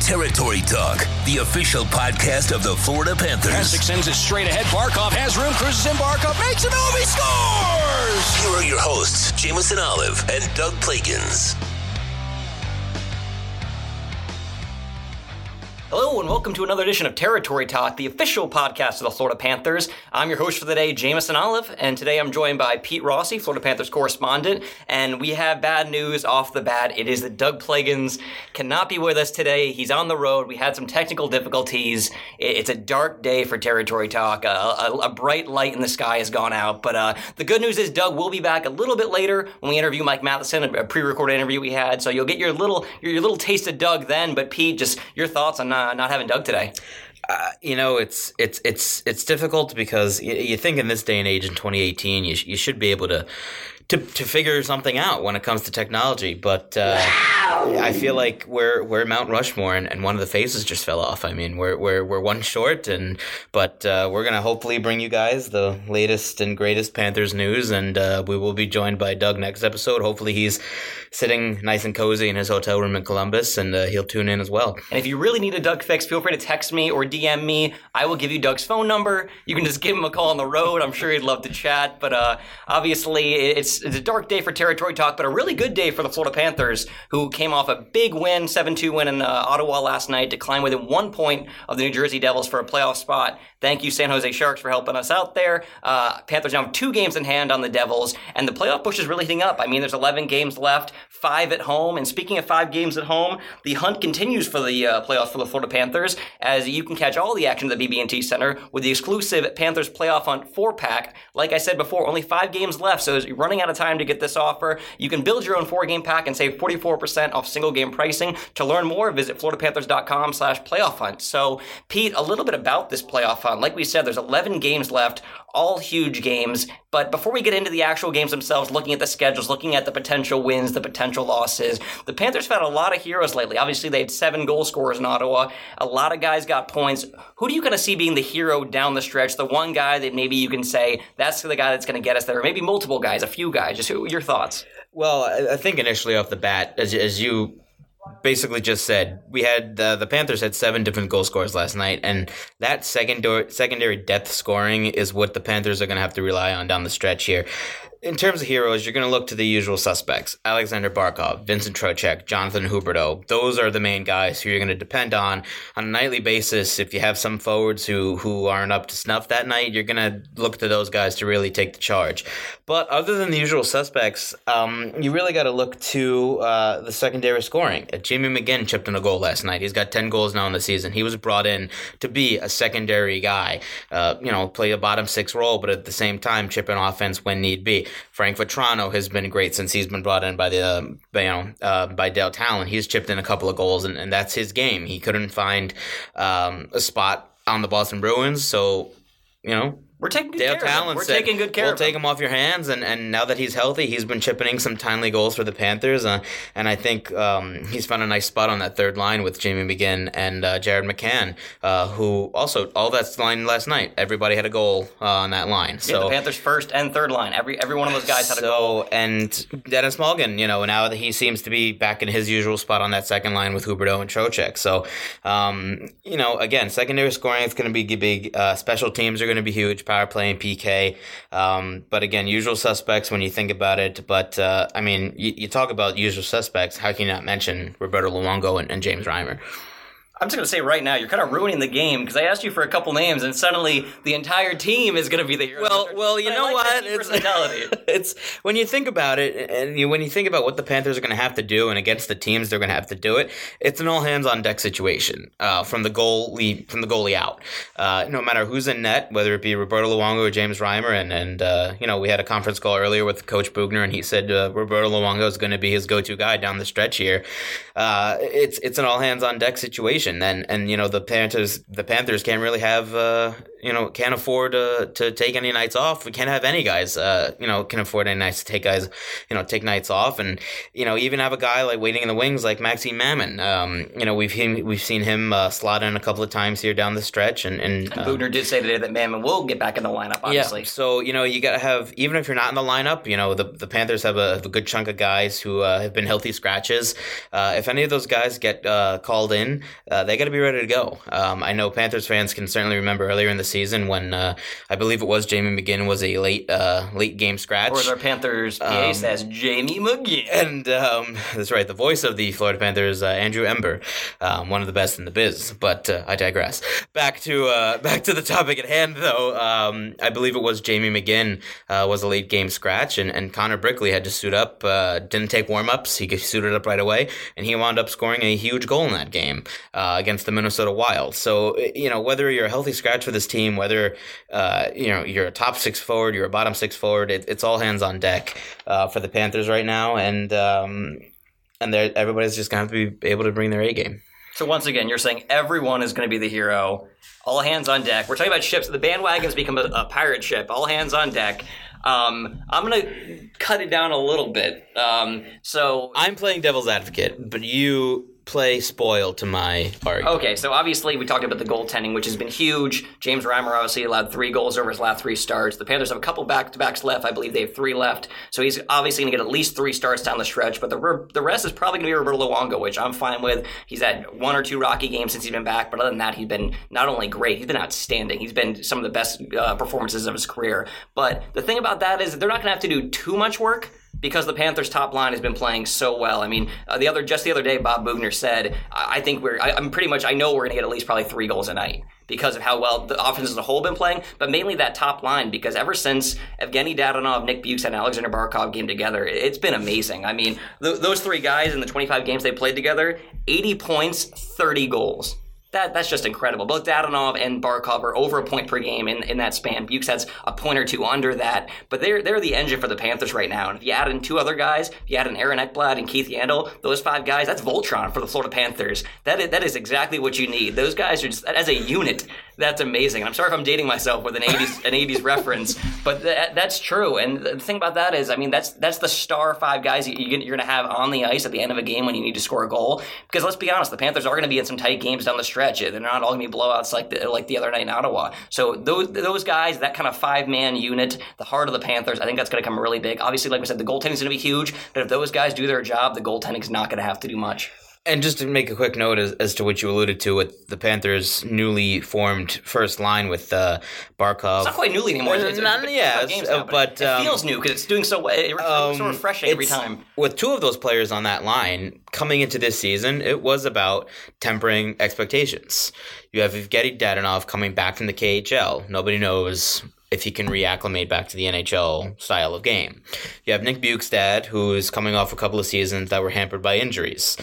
Territory Talk, the official podcast of the Florida Panthers. Messick sends it straight ahead. Barkov has room, cruises in. Barkov makes a move. He scores! Here are your hosts, Jameson Olive and Doug Plagens. Hello and welcome to another edition of Territory Talk, the official podcast of the Florida Panthers. I'm your host for the day, Jameson Olive, and today I'm joined by Pete Rossi, Florida Panthers correspondent. And we have bad news off the bat. It is that Doug Plagens cannot be with us today. He's on the road. We had some technical difficulties. It's a dark day for Territory Talk. A, a, a bright light in the sky has gone out. But uh, the good news is Doug will be back a little bit later when we interview Mike Matheson, a pre-recorded interview we had. So you'll get your little your, your little taste of Doug then. But Pete, just your thoughts on uh, not having Doug today. Uh, you know, it's it's it's it's difficult because you, you, think in this day and age in 2018, you, sh- you should be able to to, to figure something out when it comes to technology. But uh, wow. I feel like we're we're Mount Rushmore, and, and one of the faces just fell off. I mean, we're we're we're one short, and but uh, we're gonna hopefully bring you guys the latest and greatest Panthers news, and uh, we will be joined by Doug next episode. Hopefully, he's sitting nice and cozy in his hotel room in Columbus, and uh, he'll tune in as well. And if you really need a Doug fix, feel free to text me or DM me. I will give you Doug's phone number. You can just give him a call on the road. I'm sure he'd love to chat. But uh, obviously, it's it's, a dark day for territory talk, but a really good day for the Florida Panthers, who came off a big win, 7 2 win in uh, Ottawa last night to climb within one point of the New Jersey Devils for a playoff spot. Thank you, San Jose Sharks, for helping us out there. Uh, Panthers now have two games in hand on the Devils, and the playoff push is really heating up. I mean, there's 11 games left, five at home. And speaking of five games at home, the hunt continues for the uh, playoffs for the Florida Panthers, as you can catch all the action at the BB&T Center with the exclusive Panthers Playoff Hunt four pack. Like I said before, only five games left, so as you're running out of time to get this offer. You can build your own four game pack and save 44% off single game pricing. To learn more, visit floridapanthers.com slash playoff hunt. So, Pete, a little bit about this playoff hunt. Like we said, there's 11 games left, all huge games. But before we get into the actual games themselves, looking at the schedules, looking at the potential wins, the potential losses, the Panthers have had a lot of heroes lately. Obviously, they had seven goal scorers in Ottawa. A lot of guys got points. Who do you kind of see being the hero down the stretch? The one guy that maybe you can say that's the guy that's going to get us there, or maybe multiple guys, a few guys. Just who, your thoughts? Well, I think initially off the bat, as, as you basically just said, we had uh, the Panthers had seven different goal scorers last night, and that secondary secondary depth scoring is what the Panthers are going to have to rely on down the stretch here in terms of heroes, you're going to look to the usual suspects Alexander Barkov, Vincent Trocheck, Jonathan Huberdeau. Those are the main guys who you're going to depend on on a nightly basis. If you have some forwards who, who aren't up to snuff that night, you're going to look to those guys to really take the charge. But other than the usual suspects, um, you really got to look to uh, the secondary scoring. Uh, Jamie McGinn chipped in a goal last night. He's got 10 goals now in the season. He was brought in to be a secondary guy, uh, you know, play a bottom six role, but at the same time, chip in offense when need be. Frank Vatrano has been great since he's been brought in by the uh, you know uh, by Dale Tallon. He's chipped in a couple of goals, and, and that's his game. He couldn't find um, a spot on the Boston Bruins, so you know we're taking good Dale care Tallon of him. We're said, taking good care. We'll take him off your hands, and, and now that he's healthy, he's been chipping in some timely goals for the Panthers, uh, and I think um, he's found a nice spot on that third line with Jamie McGinn and uh, Jared McCann, uh, who also all that's line last night. Everybody had a goal uh, on that line. So yeah, the Panthers first and third line, every every one of those guys had so, a goal. And Denis Malgin, you know, now that he seems to be back in his usual spot on that second line with Huberdeau and Trocheck. So, um, you know, again, secondary scoring is going to be big. Uh, special teams are going to be huge. Power play and PK. Um, but again, usual suspects when you think about it. But uh, I mean, you, you, talk about usual suspects. How can you not mention Roberto Luongo and, and James Reimer? I'm just going to say right now, you're kind of ruining the game because I asked you for a couple names, and suddenly the entire team is going to be the hero. Well, well, you but know like what? It's, it's when you think about it, and you, when you think about what the Panthers are going to have to do, and against the teams they're going to have to do it, it's an all hands on deck situation uh, from the goalie from the goalie out. Uh, no matter who's in net, whether it be Roberto Luongo or James Reimer, and and uh, you know we had a conference call earlier with Coach Boughner, and he said uh, Roberto Luongo is going to be his go to guy down the stretch here. Uh, it's it's an all hands on deck situation situation. And and you know the Panthers the Panthers can't really have uh, you know can't afford to to take any nights off. We can't have any guys uh, you know can afford any nights to take guys you know take nights off. And you know even have a guy like waiting in the wings like Maxim Mamin. Um, you know we've him, we've seen him uh, slot in a couple of times here down the stretch. And and uh, Boughner did say today that Mammon will get back in the lineup. Obviously, yeah. So you know you got to have even if you're not in the lineup, you know the the Panthers have a, a good chunk of guys who uh, have been healthy scratches. Uh, if any of those guys get uh, called in, uh, they got to be ready to go. Um, I know Panthers fans can certainly remember earlier in the season when uh, I believe it was Jamie McGinn was a late uh, late game scratch. Or as our Panthers PA Um, says, Jamie McGinn. And um, that's right, the voice of the Florida Panthers, uh, Andrew Ember, um, one of the best in the biz. But uh, I digress. Back to uh, back to the topic at hand, though. Um, I believe it was Jamie McGinn uh, was a late game scratch, and, and Connor Brickley had to suit up. Uh, didn't take warm ups. He suited up right away, and he wound up scoring a huge goal in that game uh, against the Minnesota Wild. So you know whether you're a healthy scratch for this team, whether uh, you know you're a top six forward, you're a bottom six forward, it, it's all hands on deck uh, for the Panthers right now, and um, and everybody's just gonna have to be able to bring their A game. So once again, you're saying everyone is going to be the hero. All hands on deck. We're talking about ships. The bandwagon's become a, a pirate ship. All hands on deck. Um, I'm going to cut it down a little bit. Um, so I'm playing devil's advocate, but you play spoil to my argument. Okay, so obviously we talked about the goaltending, which has been huge. James Reimer obviously allowed three goals over his last three starts. The Panthers have a couple back-to-backs left. I believe they have three left. So he's obviously going to get at least three starts down the stretch. But the the rest is probably going to be Roberto Luongo, which I'm fine with. He's had one or two rocky games since he's been back, but other than that, he's been not only great, he's been outstanding. He's been some of the best uh, performances of his career. But the thing about that is they're not going to have to do too much work because the Panthers' top line has been playing so well. I mean, uh, the other just the other day, Bob Boughner said, "I, I think we're. I, I'm pretty much. I know we're going to get at least probably three goals a night." Because of how well the offense as a whole been playing, but mainly that top line. Because ever since Evgeny Dadonov, Nick Bukes, and Alexander Barkov came together, it- it's been amazing. I mean, th- those three guys in the 25 games they played together, 80 points, 30 goals. That, that's just incredible. Both Dadonov and Barkov are over a point per game in, in that span. Bukes has a point or two under that, but they're they're the engine for the Panthers right now. And if you add in two other guys, if you add in Aaron Ekblad and Keith Yandle, those five guys, that's Voltron for the Florida Panthers. That is, that is exactly what you need. Those guys are just as a unit. That's amazing. And I'm sorry if I'm dating myself with an 80s an 80s reference, but that, that's true. And the thing about that is, I mean, that's that's the star five guys you, you're going to have on the ice at the end of a game when you need to score a goal. Because let's be honest, the Panthers are going to be in some tight games down the stretch. They're not all going to be blowouts like the, like the other night in Ottawa. So those those guys, that kind of five man unit, the heart of the Panthers, I think that's going to come really big. Obviously, like we said, the goaltending's going to be huge. But if those guys do their job, the goaltending's not going to have to do much. And just to make a quick note as, as to what you alluded to with the Panthers' newly formed first line with uh, Barkov. It's not quite newly anymore. It's, it's, None- it's yeah, it's- now, uh, but, it um, feels new because it's doing so well. It's so Um, refreshing every time. With two of those players on that line coming into this season, it was about tempering expectations. You have Evgeny Dadonov coming back from the KHL. Nobody knows if he can reacclimate back to the NHL style of game. You have Nick Bjugstad, who is coming off a couple of seasons that were hampered by injuries.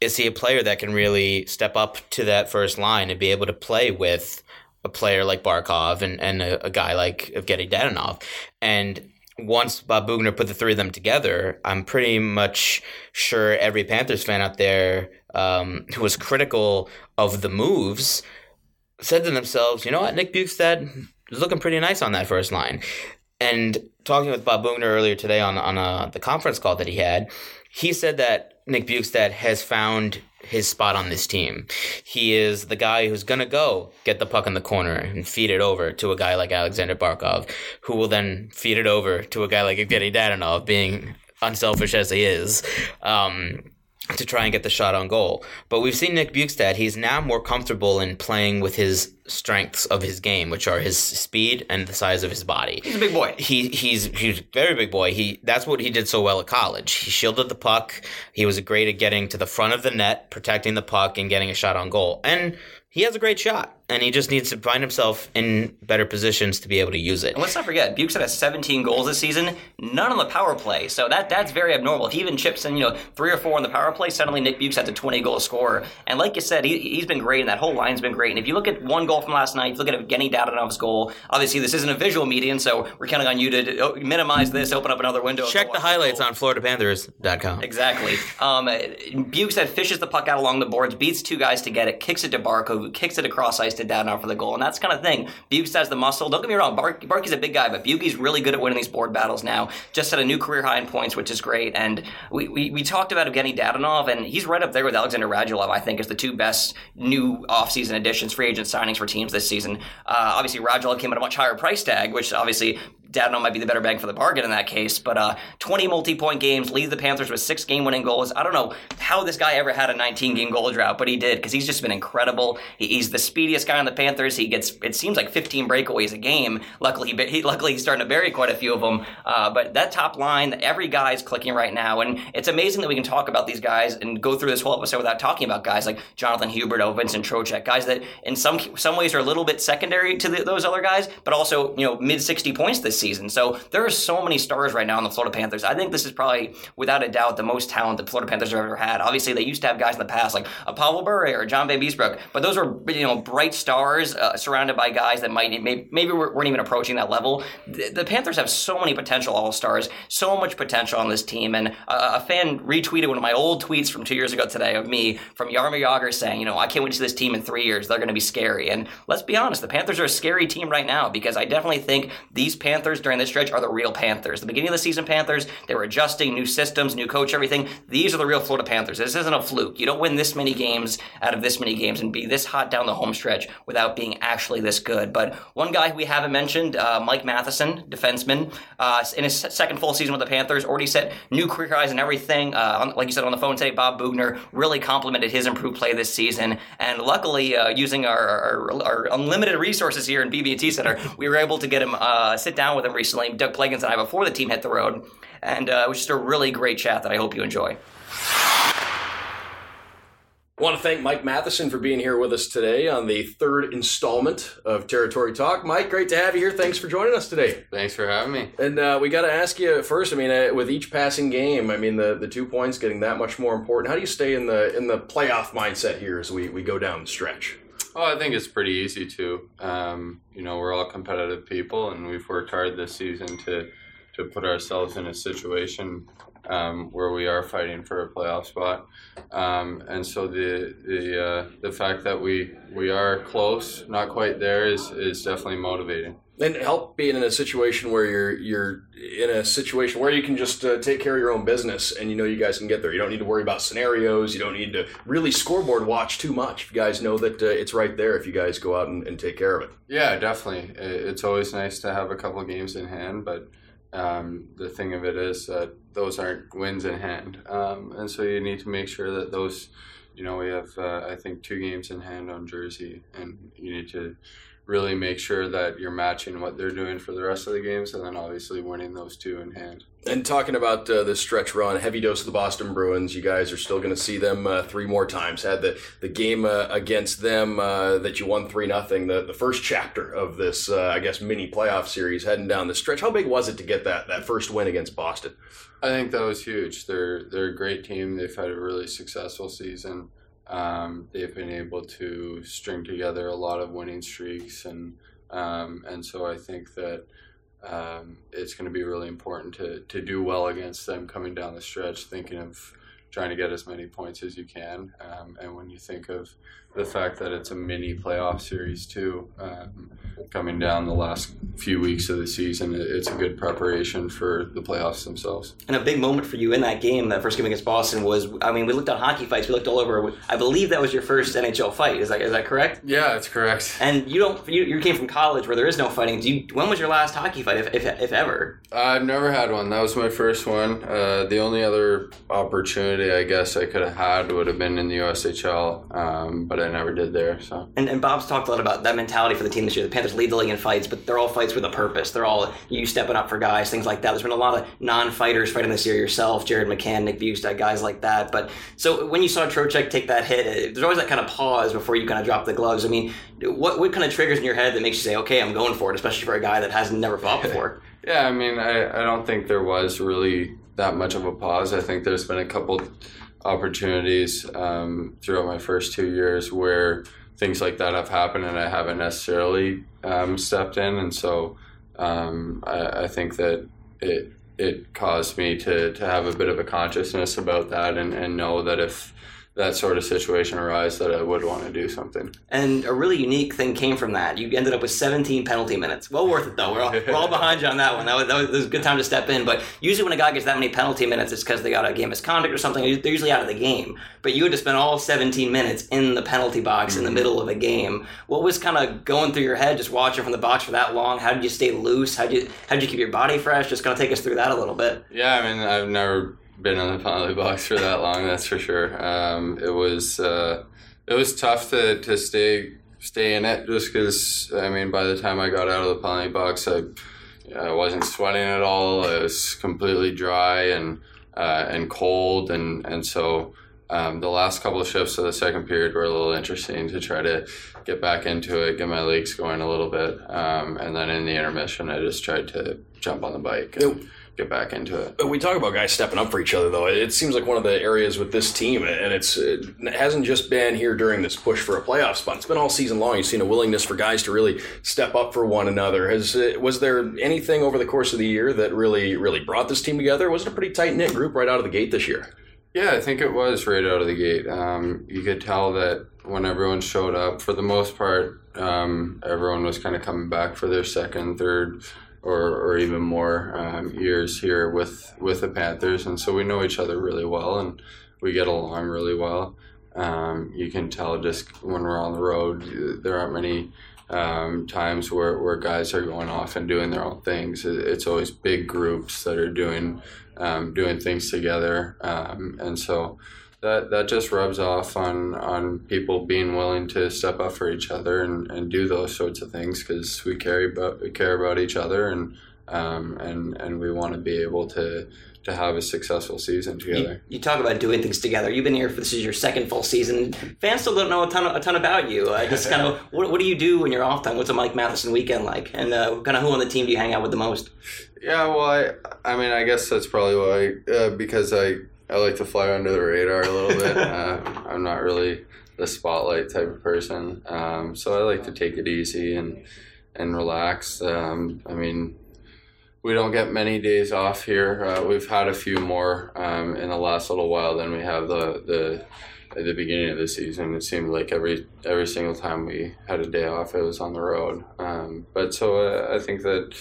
Is he a player that can really step up to that first line and be able to play with a player like Barkov and, and a, a guy like Evgeny Dadonov? And once Bob Boughner put the three of them together, I'm pretty much sure every Panthers fan out there um, who was critical of the moves said to themselves, you know what, Nick Bjugstad is looking pretty nice on that first line. And talking with Bob Boughner earlier today on on uh, the conference call that he had, he said that Nick Bjugstad has found his spot on this team. He is the guy who's gonna go get the puck in the corner and feed it over to a guy like Alexander Barkov, who will then feed it over to a guy like Evgeny Dadonov, being unselfish as he is. Um, to try and get the shot on goal. But we've seen Nick Bjugstad, he's now more comfortable in playing with his strengths of his game, which are his speed and the size of his body. He's a big boy. He he's he's a very big boy. He that's what he did so well at college. He shielded the puck. He was great at getting to the front of the net, protecting the puck and getting a shot on goal. And he has a great shot. And he just needs to find himself in better positions to be able to use it. And let's not forget, Bukes had 17 goals this season, none on the power play. So that that's very abnormal. If he even chips in, you know, three or four on the power play, suddenly Nick Bukes has a 20 goal scorer. And like you said, he, he's been great, and that whole line's been great. And if you look at one goal from last night, if you look at Evgeny Dadonov's goal, obviously this isn't a visual medium, so we're counting on you to uh, minimize this, open up another window. Check the highlights on FloridaPanthers.com. Exactly. Um, Bukes that fishes the puck out along the boards, beats two guys to get it, kicks it to Barkov, who kicks it across ice to Dadonov for the goal. And that's kind of thing. Bukes has the muscle. Don't get me wrong, Bark, Barkey's a big guy, but Bukey's really good at winning these board battles now. Just set a new career high in points, which is great. And we, we, we talked about Evgeny Dadonov, and he's right up there with Alexander Radulov, I think, as the two best new offseason additions, free agent signings for teams this season. Uh, obviously, Radulov came at a much higher price tag, which obviously Dadonov might be the better bang for the bargain in that case. But uh, 20 multi-point games, lead the Panthers with six game-winning goals. I don't know how this guy ever had a 19-game goal drought, but he did because he's just been incredible. He, he's the speediest guy on the Panthers. He gets it seems like 15 breakaways a game. Luckily, he, he luckily he's starting to bury quite a few of them. Uh, but that top line, every guy's clicking right now, and it's amazing that we can talk about these guys and go through this whole episode without talking about guys like Jonathan Huberdeau, Vincent Trocheck, guys that in some some ways are a little bit secondary to the, those other guys, but also you know mid 60 points this season. So there are so many stars right now in the Florida Panthers. I think this is probably without a doubt the most talent the Florida Panthers have ever had. Obviously, they used to have guys in the past like Pavel Bure or John Vanbiesbrouck, but those were you know bright stars uh, surrounded by guys that might maybe, maybe weren't even approaching that level. The, the Panthers have so many potential All Stars, so much potential on this team, and uh, a fan retweeted one of my old tweets from two years ago today of me from Jaromir Jagr saying, you know, I can't wait to see this team in three years. They're going to be scary, and let's be honest, the Panthers are a scary team right now because I definitely think these Panthers during this stretch are the real Panthers. The beginning of the season, Panthers they were adjusting, new systems, new coach, everything. These are the real Florida Panthers. This isn't a fluke. You don't win this many games out of this many games and be this hot down the home stretch without being actually this good. But one guy we haven't mentioned, uh, Mike Matheson, defenseman, uh, in his second full season with the Panthers, already set new career highs and everything. Uh, like you said on the phone today, Bob Boughner really complimented his improved play this season. And luckily, uh, using our, our, our, unlimited resources here in BB&T Center, we were able to get him uh, sit down with him recently, Doug Plagens and I, before the team hit the road. And uh, it was just a really great chat that I hope you enjoy. I want to thank Mike Matheson for being here with us today on the third installment of Territory Talk. Mike, great to have you here. Thanks for joining us today. Thanks for having me. And uh, we got to ask you first. I mean, uh, with each passing game, I mean, the, the two points getting that much more important. How do you stay in the in the playoff mindset here as we, we go down the stretch? Oh, I think it's pretty easy to. Um, you know, we're all competitive people, and we've worked hard this season to to put ourselves in a situation um, where we are fighting for a playoff spot. Um, and so the the uh, the fact that we we are close, not quite there, is is definitely motivating. And help being in a situation where you're you're in a situation where you can just uh, take care of your own business, and you know you guys can get there. You don't need to worry about scenarios. You don't need to really scoreboard watch too much. If you guys know that uh, it's right there, if you guys go out and, and take care of it. Yeah, definitely. It's always nice to have a couple games in hand, but um, the thing of it is that those aren't wins in hand, um, and so you need to make sure that those, you know, we have uh, I think two games in hand on Jersey, and you need to really make sure that you're matching what they're doing for the rest of the games, and then obviously winning those two in hand. And talking about uh, this stretch run, heavy dose of the Boston Bruins. You guys are still going to see them uh, three more times. Had the the game uh, against them uh, that you won three nothing. The the first chapter of this, uh, I guess, mini playoff series heading down the stretch. How big was it to get that that first win against Boston? I think that was huge. They're they're a great team. They've had a really successful season. Um, they've been able to string together a lot of winning streaks, and um, and so I think that um, it's going to be really important to to do well against them coming down the stretch, thinking of trying to get as many points as you can. Um, and when you think of the fact that it's a mini playoff series too, um, coming down the last few weeks of the season, it's a good preparation for the playoffs themselves. And a big moment for you in that game, that first game against Boston, was I mean, we looked at hockey fights, we looked all over. I believe that was your first NHL fight. Is that is that correct? Yeah, that's correct. And you don't you, you came from college where there is no fighting. Do you, when was your last hockey fight, if, if, if ever? I've never had one. That was my first one. Uh, the only other opportunity opportunity I guess I could have had would have been in the USHL, um, but I never did there. So And, and Bob's talked a lot about that mentality for the team this year. The Panthers lead the league in fights, but they're all fights with a purpose. They're all you stepping up for guys, things like that. There's been a lot of non-fighters fighting this year yourself, Jared McCann, Nick Bjugstad, guys like that. But so when you saw Trocheck take that hit, eh, there's always that kind of pause before you kind of drop the gloves. I mean, what what kind of triggers in your head that makes you say, okay, I'm going for it, especially for a guy that has never fought before? Yeah, I mean, I, I don't think there was really that much of a pause. I think there's been a couple opportunities um, throughout my first two years where things like that have happened and I haven't necessarily um, stepped in. And so um, I, I think that it it caused me to, to have a bit of a consciousness about that and, and know that if that sort of situation arise that I would want to do something. And a really unique thing came from that. You ended up with 17 penalty minutes. Well worth it though. We're all, we're all behind you on that one. That was, that, was, that was a good time to step in. But usually when a guy gets that many penalty minutes, it's because they got a game misconduct or something. They're usually out of the game. But you had to spend all 17 minutes in the penalty box in the mm-hmm. middle of a game. What was kind of going through your head just watching from the box for that long? How did you stay loose? How did you how did you keep your body fresh? Just kind of take us through that a little bit. Yeah, I mean, I've never been in the penalty box for that long. That's for sure. Um, it was uh, it was tough to, to stay stay in it just because I mean, by the time I got out of the penalty box, I I wasn't sweating at all. It was completely dry and uh, and cold, and and so. Um, the last couple of shifts of the second period were a little interesting to try to get back into it, get my legs going a little bit, um, and then in the intermission, I just tried to jump on the bike and get back into it. But We talk about guys stepping up for each other, though. It seems like one of the areas with this team, and it's it hasn't just been here during this push for a playoff spot. It's been all season long. You've seen a willingness for guys to really step up for one another. Has was there anything over the course of the year that really really brought this team together? Was it a pretty tight knit group right out of the gate this year? Yeah, I think it was right out of the gate. Um, you could tell that when everyone showed up, for the most part, um, everyone was kind of coming back for their second, third, or, or even more um, years here with with the Panthers, and so we know each other really well, and we get along really well. Um, you can tell just when we're on the road, there aren't many um, times where, where guys are going off and doing their own things. It's always big groups that are doing um, doing things together, um, and so that that just rubs off on on people being willing to step up for each other and, and do those sorts of things because we care about we care about each other and um, and and we want to be able to to have a successful season together. you talk about doing things together. You've been here for this is your second full season. Fans still don't know a ton of, a ton about you. I just kind of what, what do you do when you're off time? What's a Mike Matheson weekend like? And uh, kind of who on the team do you hang out with the most? Yeah, well, I, I mean, I guess that's probably why, uh, because I, I like to fly under the radar a little bit. uh, I'm not really the spotlight type of person, um, so I like to take it easy and and relax. Um, I mean, we don't get many days off here. Uh, we've had a few more um, in the last little while than we have the the at the beginning of the season. It seemed like every every single time we had a day off, it was on the road. Um, but so uh, I think that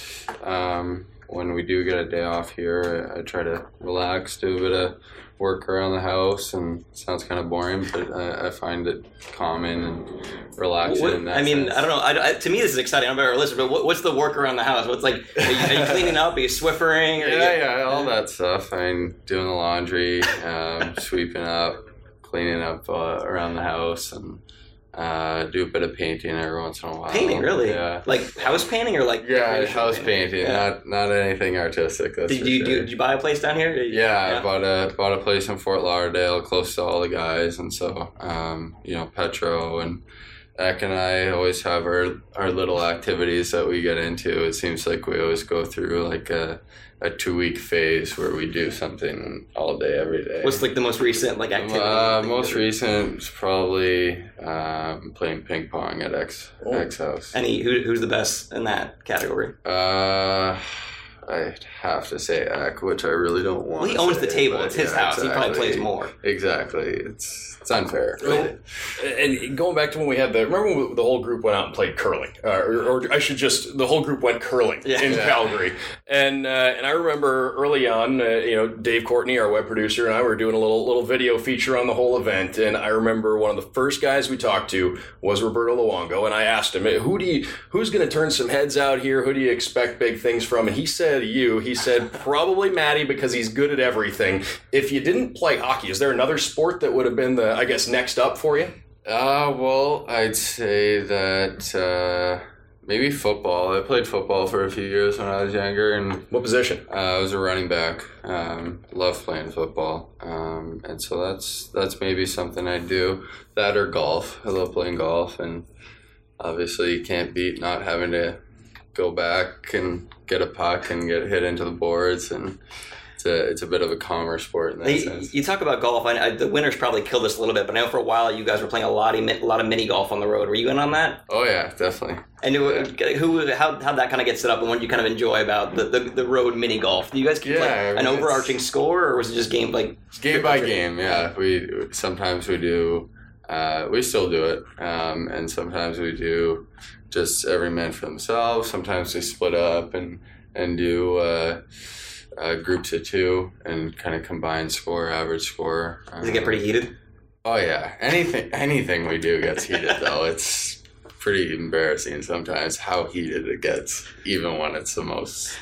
um, when we do get a day off here, I, I try to relax, do a bit of work around the house, and sounds kind of boring, but I, I find it calming and relaxing. What- I mean, sense. I don't know. I, I- to me, this is exciting. I'm very listener, but what, what's the work around the house? What's like? Are you, are you cleaning up? Are you Swiffering? Are you, Yeah, yeah, all that stuff. I mean, doing the laundry, um, sweeping up, cleaning up uh, around the house, and uh, do a bit of painting every once in a while. Painting, really? Yeah. Like house painting or like Yeah, house painting, Yeah. not not anything artistic. That's Did you, sure. do, did you buy a place down here? Yeah, I bought a bought a place in Fort Lauderdale, close to all the guys, and so um, you know Petro and Eck and I always have our our little activities that we get into. It seems like we always go through like a a two week phase where we do something all day every day. What's like the most recent like activity? uh, most recent is probably um, playing ping pong at Eck's Oh. Eck's house. Any who, who's the best in that category? Uh, I'd have to say Eck, which I really don't want. Well, he owns say, the table. It's his yeah, house. He probably plays more. Exactly. It's it's unfair. And going back to when we had the remember when the whole group went out and played curling, uh, or, or I should just the whole group went curling Yeah. in Calgary, and uh, and I remember early on, uh, you know, Dave Courtney, our web producer, and I were doing a little little video feature on the whole event, and I remember one of the first guys we talked to was Roberto Luongo, and I asked him, who do you who's going to turn some heads out here? Who do you expect big things from? And he said you. He said probably Maddie because he's good at everything. If you didn't play hockey, is there another sport that would have been the, I guess, next up for you? Uh, well, I'd say that uh, maybe football. I played football for a few years when I was younger, and What position? uh, I was a running back. Um, love playing football, um, and so that's that's maybe something I do. That or golf. I love playing golf, and obviously you can't beat not having to go back and get a puck and get hit into the boards, and it's a it's a bit of a calmer sport in that You, sense. you talk about golf. I, I, the winters probably killed us a little bit, but I know for a while you guys were playing a lot of a lot of mini golf on the road. Were you in on that? Oh yeah, definitely. And it- who how how that kind of get set up, and what you kind of enjoy about the, the, the road mini golf? Do you guys keep Yeah, like I an mean, it's- overarching score, or was it just game like game by game yeah we sometimes we do uh, we still do it um, and sometimes we do just every man for themselves sometimes we split up and and do uh, uh, groups of two and kind of combine score average score does it get pretty heated? oh yeah anything anything we do gets heated though it's pretty embarrassing sometimes how heated it gets even when it's the most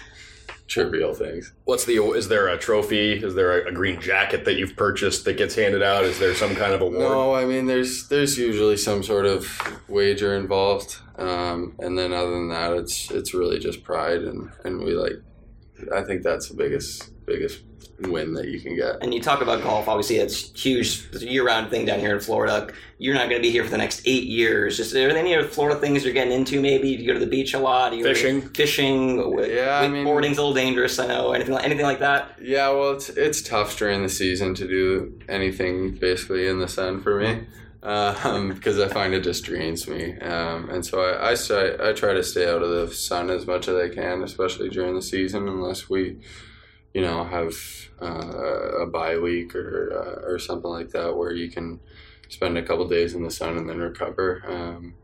trivial things What's the? Is there a trophy? Is there a, a green jacket that you've purchased that gets handed out? Is there some kind of award? No, I mean there's there's usually some sort of wager involved, um, and then other than that, it's it's really just pride, and and we like. I think that's the biggest biggest win that you can get. And you talk about golf. Obviously, it's huge. It's a year-round thing down here in Florida. You're not going to be here for the next eight years. Just are there any other Florida things you're getting into? Maybe do you go to the beach a lot? Do you Fishing. fishing. Yeah, I mean- boarding's a little dangerous. I know. Anything, anything like that? Yeah, well, it's it's tough during the season to do anything basically in the sun for me. Um, because I find it just drains me, um, and so I, I, I try to stay out of the sun as much as I can, especially during the season, unless we, you know, have uh, a bye week or uh, or something like that where you can spend a couple days in the sun and then recover. Um,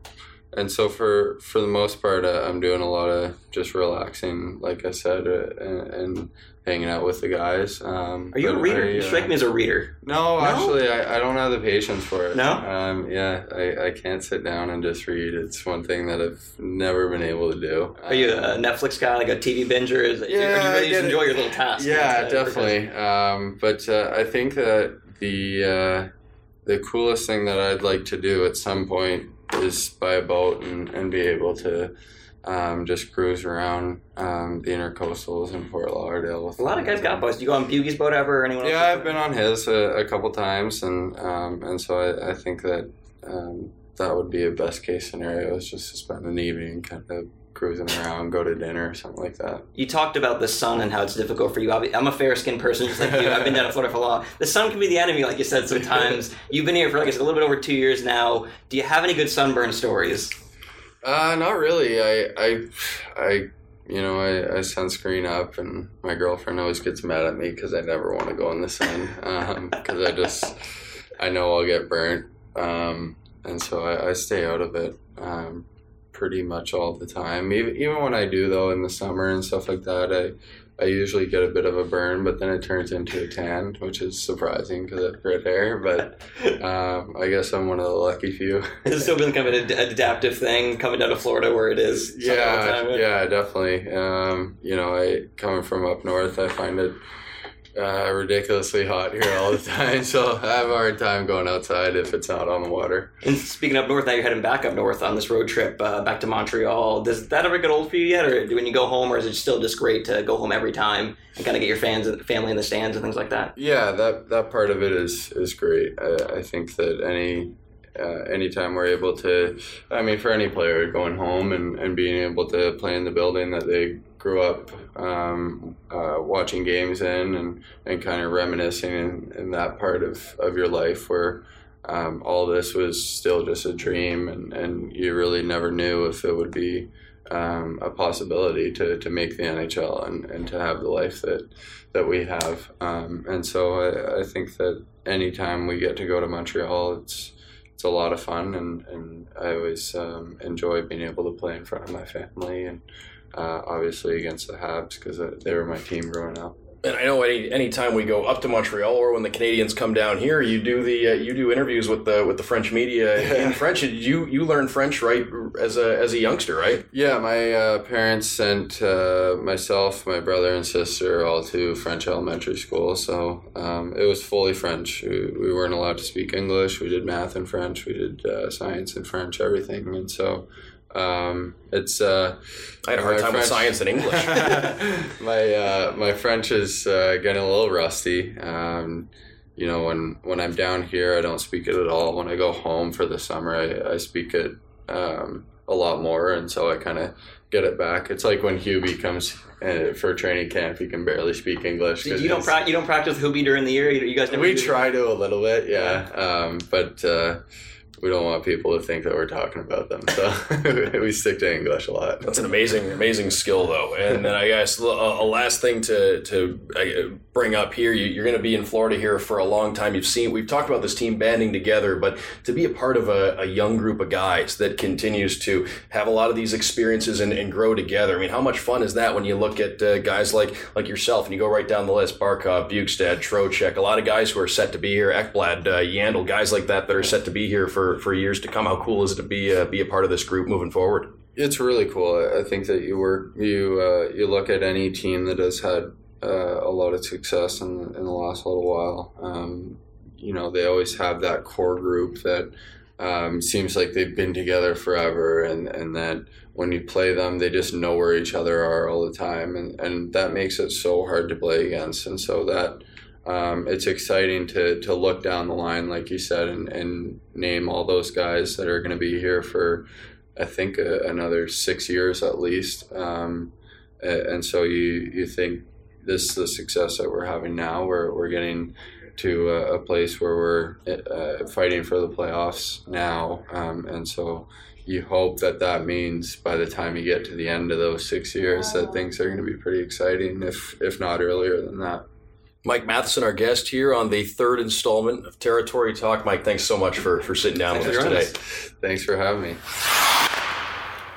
and so for for the most part, uh, I'm doing a lot of just relaxing, like I said, uh, and, and hanging out with the guys. Um, Are you a reader? I, you uh, strike me as a reader. no, actually, I, I don't have the patience for it. No? Um, yeah, I, I can't sit down and just read. It's one thing that I've never been able to do. Are you Um, a Netflix guy, like a TV binger? Is or you Yeah, really I just get it. your little tasks? Yeah, instead? definitely. Um, but uh, I think that the uh, the coolest thing that I'd like to do at some point is by a boat and, and be able to um, just cruise around um, the intercoastals in Fort Lauderdale. A lot of guys got boats. You go on Bugie's boat ever, or anyone? Yeah? I've been on his a, a couple times, and um, and so I, I think that um, that would be a best case scenario is just to spend an evening kind of cruising around, go to dinner, something like that. You talked about the sun and how it's difficult for you. I'm a fair skinned person, just like you. I've been down in Florida for a while. The sun can be the enemy, like you said sometimes. You've been here for, like said, a little bit over two years now. Do you have any good sunburn stories? Uh, not really. I, I, I, you know, I, I sunscreen up, and my girlfriend always gets mad at me because I never want to go in the sun because I just, I know I'll get burnt, um, and so I, I stay out of it um, pretty much all the time. Even even when I do though in the summer and stuff like that, I. I usually get a bit of a burn, but then it turns into a tan, which is surprising because I have red hair. But um, I guess I'm one of the lucky few. it's still been kind of an ad- adaptive thing coming down to Florida where it is? summer all the Yeah, time? yeah, definitely. Um, you know, I coming from up north, I find it uh, ridiculously hot here all the time. So I have a hard time going outside if it's not on the water. And speaking up north, now you're heading back up north on this road trip uh, back to Montreal. Does that ever get old for you yet, or when you go home, or is it still just great to go home every time and kind of get your fans, and family in the stands and things like that? Yeah, that that part of it is is great. I, I think that any. Uh, anytime we're able to, I mean, for any player going home and, and being able to play in the building that they grew up um, uh, watching games in and, and kind of reminiscing in, in that part of, of your life where um, all this was still just a dream and, and you really never knew if it would be um, a possibility to, to make the NHL and, and to have the life that, that we have. Um, and so I, I think that anytime we get to go to Montreal, it's it's a lot of fun, and, and I always um, enjoy being able to play in front of my family and uh, obviously against the Habs because they were my team growing up. And I know any any time we go up to Montreal or when the Canadiens come down here, you do the uh, you do interviews with the with the French media in French. You you learn French right as a as a youngster, right? Yeah, my uh, parents sent uh, myself, my brother, and sister all to French elementary school, so um, it was fully French. We, we weren't allowed to speak English. We did math in French. We did uh, science in French, everything, and so. Um, it's uh, I had a hard time with science and English. my uh, my French is uh, getting a little rusty. Um, you know, when when I'm down here, I don't speak it at all. When I go home for the summer, I, I speak it um, a lot more, and so I kind of get it back. It's like when Hubie comes uh, for training camp; he can barely speak English. You don't pra- you don't practice Hoobie during the year. You, you guys never. we try to a little bit, yeah, um, but uh, we don't want people to think that we're talking about them, so we stick to English a lot. That's an amazing, amazing skill, though. And then I guess a, a last thing to to uh, bring up here: you, you're going to be in Florida here for a long time. You've seen, we've talked about this team banding together, but to be a part of a, a young group of guys that continues to have a lot of these experiences and, and grow together. I mean, how much fun is that when you look at uh, guys like like yourself and you go right down the list: Barkov, Bjugstad, Trocheck, a lot of guys who are set to be here, Ekblad, uh, Yandle, guys like that that are set to be here for for years to come. How cool is it to be uh, be a part of this group moving forward? It's really cool. I think that you work you uh, you look at any team that has had uh, a lot of success in, in the last little while. Um, you know, they always have that core group that um, seems like they've been together forever, and and that when you play them, they just know where each other are all the time, and and that makes it so hard to play against, and so that. Um, it's exciting to, to look down the line, like you said, and, and name all those guys that are going to be here for I think uh, another six years at least. Um, and so you you think this the success that we're having now, we're we're getting to a, a place where we're uh, fighting for the playoffs now, um, and so you hope that that means by the time you get to the end of those six years that things are going to be pretty exciting, if if not earlier than that. Mike Matheson, our guest here on the third installment of Territory Talk. Mike, thanks so much for, for sitting down with us today. Thanks for having me.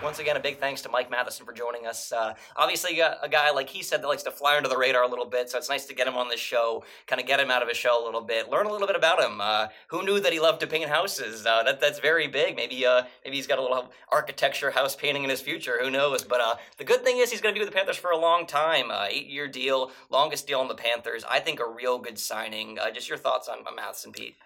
Once again, a big thanks to Mike Matheson for joining us. Uh, obviously, a, a guy like he said that likes to fly under the radar a little bit, so it's nice to get him on this show, kind of get him out of his shell a little bit, learn a little bit about him. Uh, who knew that he loved to paint houses? Uh, that that's very big. Maybe uh, maybe he's got a little architecture house painting in his future. Who knows? But uh, the good thing is he's going to be with the Panthers for a long time. Uh, eight year deal, longest deal on the Panthers. I think a real good signing. Uh, just your thoughts on, on Matheson, Pete.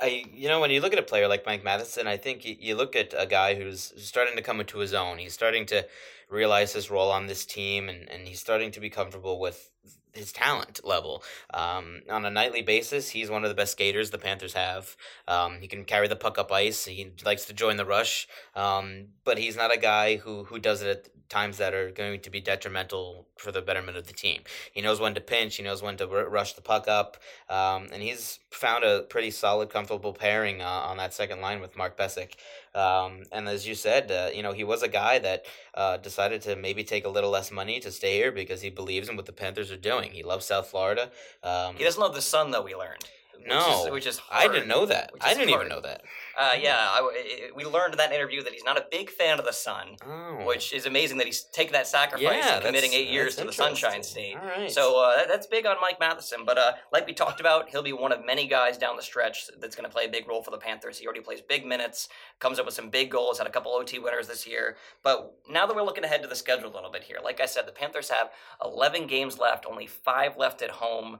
I, you know, when you look at a player like Mike Matheson, I think you, you look at a guy who's starting to come into his own. He's starting to realize his role on this team, and, and he's starting to be comfortable with his talent level. Um, on a nightly basis, he's one of the best skaters the Panthers have. Um, he can carry the puck up ice. He likes to join the rush, um, but he's not a guy who who does it at times that are going to be detrimental for the betterment of the team. He knows when to pinch. He knows when to r- rush the puck up, um, and he's found a pretty solid, comfortable pairing uh, on that second line with Mark Pysyk. Um, and as you said, uh, you know, he was a guy that uh, decided to maybe take a little less money to stay here because he believes in what the Panthers are doing. He loves South Florida. Um, He doesn't love the sun, though. We learned. Which no, is, which is I didn't know that. I didn't hard. even know that. Uh, yeah, I, I- we learned in that interview that he's not a big fan of the sun, Oh. which is amazing that he's taken that sacrifice Yeah, and committing eight years to the Sunshine. State. Right. So uh, that- that's big on Mike Matheson. But uh, like we talked about, he'll be one of many guys down the stretch that's going to play a big role for the Panthers. He already plays big minutes, comes up with some big goals, had a couple OT winners this year. But now that we're looking ahead to the schedule a little bit here, like I said, the Panthers have 11 games left, only five left at home.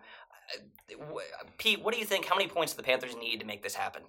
Uh, Pete, what do you think? How many points do the Panthers need to make this happen?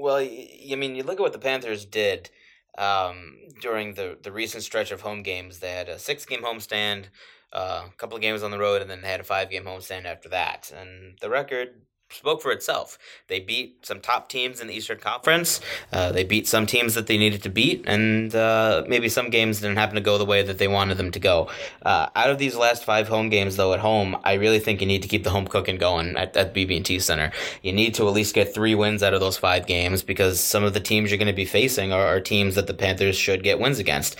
Well, I mean, you look at what the Panthers did um, during the the recent stretch of home games. They had a six game homestand, uh, a couple of games on the road, and then they had a five game homestand after that. And the record spoke for itself. They beat some top teams in the Eastern Conference. Uh, they beat some teams that they needed to beat, and uh, maybe some games didn't happen to go the way that they wanted them to go. Uh, out of these last five home games, though, at home, I really think you need to keep the home cooking going at, at BB&T Center. You need to at least get three wins out of those five games because some of the teams you're going to be facing are, are teams that the Panthers should get wins against.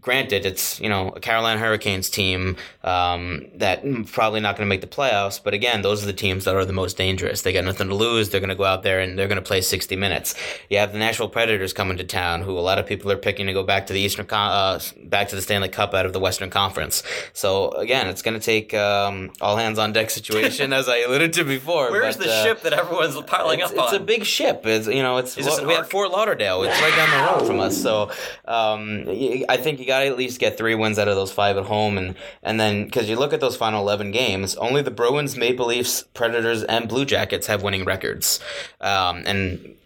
granted, it's you know a Carolina Hurricanes team um, that probably not going to make the playoffs. But again, those are the teams that are the most dangerous. They got nothing to lose. They're going to go out there and they're going to play 60 minutes. You have the Nashville Predators coming to town, who a lot of people are picking to go back to the Eastern, uh, back to the Stanley Cup out of the Western Conference. So again, it's going to take um, all hands on deck situation, as I alluded to before. Where's but, the uh, ship that everyone's piling up it's a big ship. It's you know it's we have? Fort Lauderdale. It's right down the road from us. So um, I think you got to at least get three wins out of those five at home, and and then because you look at those final eleven games, only the Bruins, Maple Leafs, Predators, and Blue Jackets have winning records, um, and.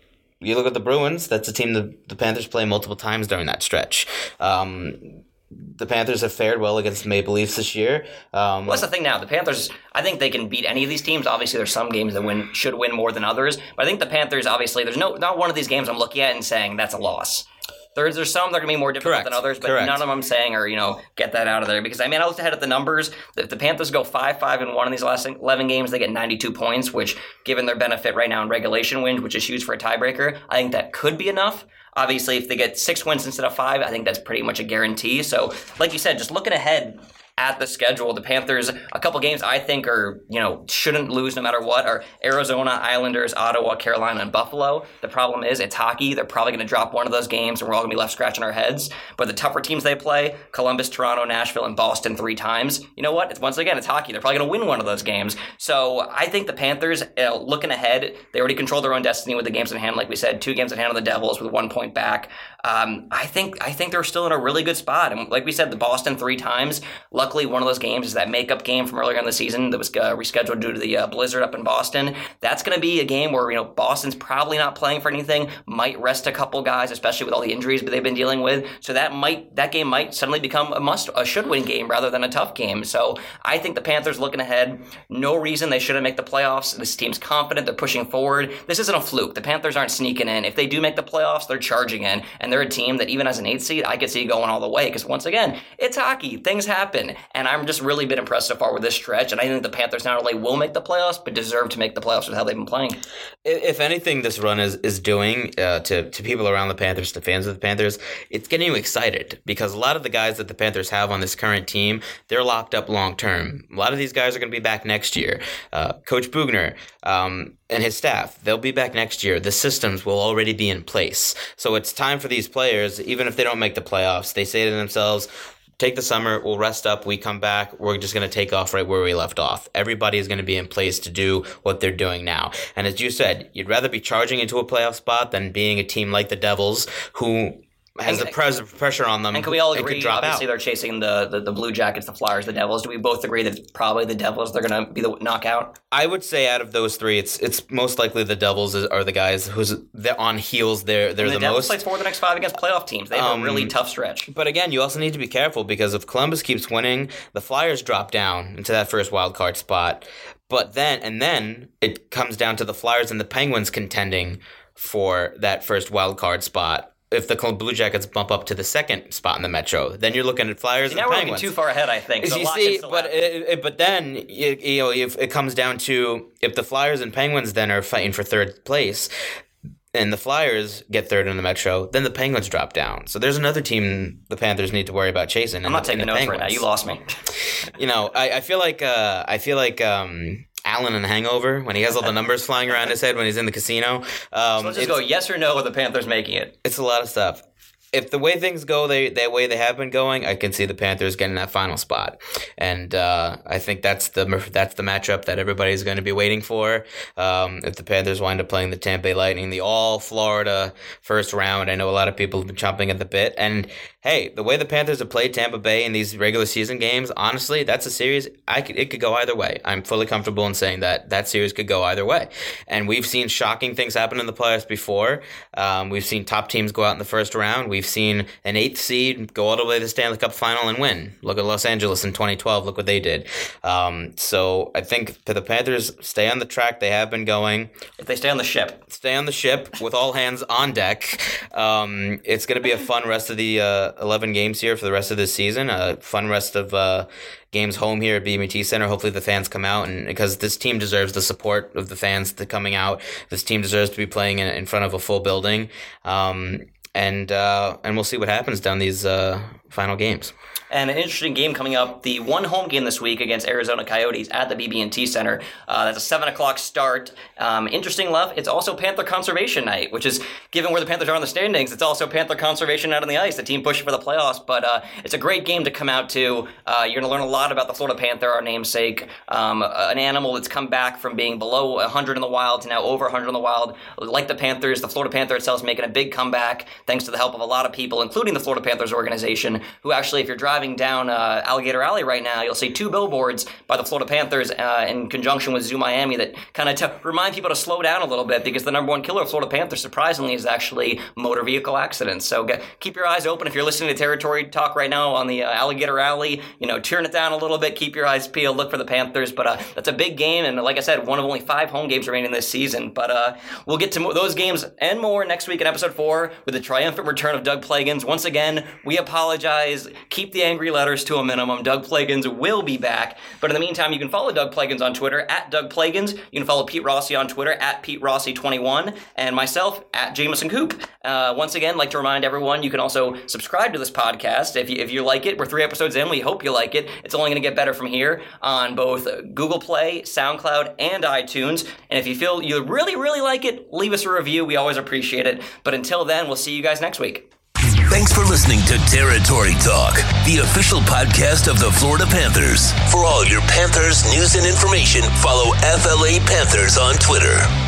You look at the Bruins. That's a team that the Panthers play multiple times during that stretch. Um, the Panthers have fared well against the Maple Leafs this year. Um, Well, that's the thing now. The Panthers, I think they can beat any of these teams. Obviously, there's some games that win should win more than others, but I think the Panthers, obviously, there's no not one of these games I'm looking at and saying that's a loss. There's there's some that are gonna be more difficult Correct. than others, but Correct. none of them I'm saying are you know get that out of there because I mean I looked ahead at the numbers. If the Panthers go five five and one in these last 11 games, they get 92 points, which given their benefit right now in regulation wins, which is huge for a tiebreaker, I think that could be enough. Obviously, if they get six wins instead of five, I think that's pretty much a guarantee. So, like you said, just looking ahead at the schedule, the Panthers, a couple games I think are, you know, shouldn't lose no matter what are Arizona, Islanders, Ottawa, Carolina, and Buffalo. The problem is it's hockey. They're probably going to drop one of those games and we're all going to be left scratching our heads. But the tougher teams they play, Columbus, Toronto, Nashville, and Boston three times, you know what? It's once again, it's hockey. They're probably going to win one of those games. So I think the Panthers, uh, looking ahead, they already control their own destiny with the games in hand. Like we said, two games in hand on the Devils with one point back. Um, I think I think they're still in a really good spot. And like we said, the Boston three times. Luckily, one of those games is that makeup game from earlier in the season that was uh, rescheduled due to the uh, blizzard up in Boston. That's going to be a game where you know Boston's probably not playing for anything. Might rest a couple guys, especially with all the injuries that they've been dealing with. So that might that game might suddenly become a must a should win game rather than a tough game. So I think the Panthers looking ahead. No reason they shouldn't make the playoffs. This team's confident. They're pushing forward. This isn't a fluke. The Panthers aren't sneaking in. If they do make the playoffs, they're charging in, and they're a team that even as an eight seed, I could see going all the way. Because once again, it's hockey. Things happen, and I'm just really been impressed so far with this stretch. And I think the Panthers not only will make the playoffs, but deserve to make the playoffs with how they've been playing. if anything this run is is doing uh, to to people around the Panthers, to fans of the Panthers, it's getting you excited because a lot of the guys that the Panthers have on this current team, they're locked up long term. A lot of these guys are going to be back next year. Uh, Coach Boughner um, and his staff, they'll be back next year. The systems will already be in place, so it's time for these players, even if they don't make the playoffs, they say to themselves take the summer, we'll rest up, we come back, we're just going to take off right where we left off. Everybody is going to be in place to do what they're doing now. And as you said, you'd rather be charging into a playoff spot than being a team like the Devils who has And- the pres- pressure on them And can we all agree? Obviously, out. they're chasing the, the the Blue Jackets, the Flyers, the Devils. Do we both agree that probably the Devils they're going to be the knockout? I would say out of those three, it's it's most likely the Devils is, are the guys who's they're on heels. They're they're And the, the, Devils most. play four of the next five against playoff teams. They have Um, a really tough stretch. But again, you also need to be careful because if Columbus keeps winning, the Flyers drop down into that first wild card spot. But then and then it comes down to the Flyers and the Penguins contending for that first wild card spot. If the Blue Jackets bump up to the second spot in the Metro, then you're looking at Flyers now and we're looking Penguins. too far ahead. I think. So you see, but it, it- but then you, you know if it comes down to if the Flyers and Penguins then are fighting for third place, and the Flyers get third in the Metro, then the Penguins drop down. So there's another team the Panthers need to worry about chasing. I'm not taking notes right now. You lost me. You know, I, I feel like uh, I feel like. Um, Alan in Hangover when he has all the numbers flying around his head when he's in the casino. Um, Let's just go yes or no with the Panthers making it. it's a lot of stuff. If the way things go, they the way they have been going, I can see the Panthers getting that final spot, and uh, I think that's the that's the matchup that everybody's going to be waiting for. Um, if the Panthers wind up playing the Tampa Bay Lightning, the all Florida first round, I know a lot of people have been chomping at the bit. And hey, the way the Panthers have played Tampa Bay in these regular season games, honestly, that's a series. I could it could go either way. I'm fully comfortable in saying that that series could go either way. And we've seen shocking things happen in the playoffs before. Um, we've seen top teams go out in the first round. We've seen an eighth seed go all the way to the Stanley Cup final and win. Look at Los Angeles in 2012. Look what they did. Um, so I think for the Panthers, stay on the track they have been going If they stay on the ship, stay on the ship with all hands on deck. Um, it's going to be a fun rest of the uh, 11 games here for the rest of this season. A fun rest of uh, games home here at BB&T Center. Hopefully the fans come out and because this team deserves the support of the fans to coming out. This team deserves to be playing in, in front of a full building. Um, and uh, and we'll see what happens down these uh, final games. And an interesting game coming up, the one home game this week against Arizona Coyotes at the BB&T Center. Uh, that's a 7 o'clock start. Um, interesting, Love, it's also Panther Conservation Night, which is, given where the Panthers are on the standings, it's also Panther Conservation Night on the ice, the team pushing for the playoffs. But uh, it's a great game to come out to. Uh, you're going to learn a lot about the Florida Panther, our namesake, um, an animal that's come back from being below 100 in the wild to now over 100 in the wild. Like the Panthers, the Florida Panther itself is making a big comeback thanks to the help of a lot of people, including the Florida Panthers organization, who actually, if you're driving driving down uh, Alligator Alley right now, you'll see two billboards by the Florida Panthers uh, in conjunction with Zoo Miami that kind of t- remind people to slow down a little bit because the number one killer of Florida Panthers, surprisingly, is actually motor vehicle accidents. So get, keep your eyes open if you're listening to Territory Talk right now on the uh, Alligator Alley. You know, turn it down a little bit, keep your eyes peeled, look for the Panthers. But uh, that's a big game, and like I said, one of only five home games remaining this season. But uh, we'll get to mo- those games and more next week in episode four with the triumphant return of Doug Plagens. Once again, we apologize. Keep the angry letters to a minimum. Doug Plagens will be back. But in the meantime, you can follow Doug Plagens on Twitter at Doug Plagens. You can follow Pete Rossi on Twitter at Pete Rossi21 and myself at Jameson Coop. Uh, once again, like to remind everyone, you can also subscribe to this podcast if you, if you like it. We're three episodes in. We hope you like it. It's only going to get better from here on both Google Play, SoundCloud, and iTunes. And if you feel you really, really like it, leave us a review. We always appreciate it. But until then, we'll see you guys next week. Thanks for listening to Territory Talk, the official podcast of the Florida Panthers. For all your Panthers news and information, follow FLA Panthers on Twitter.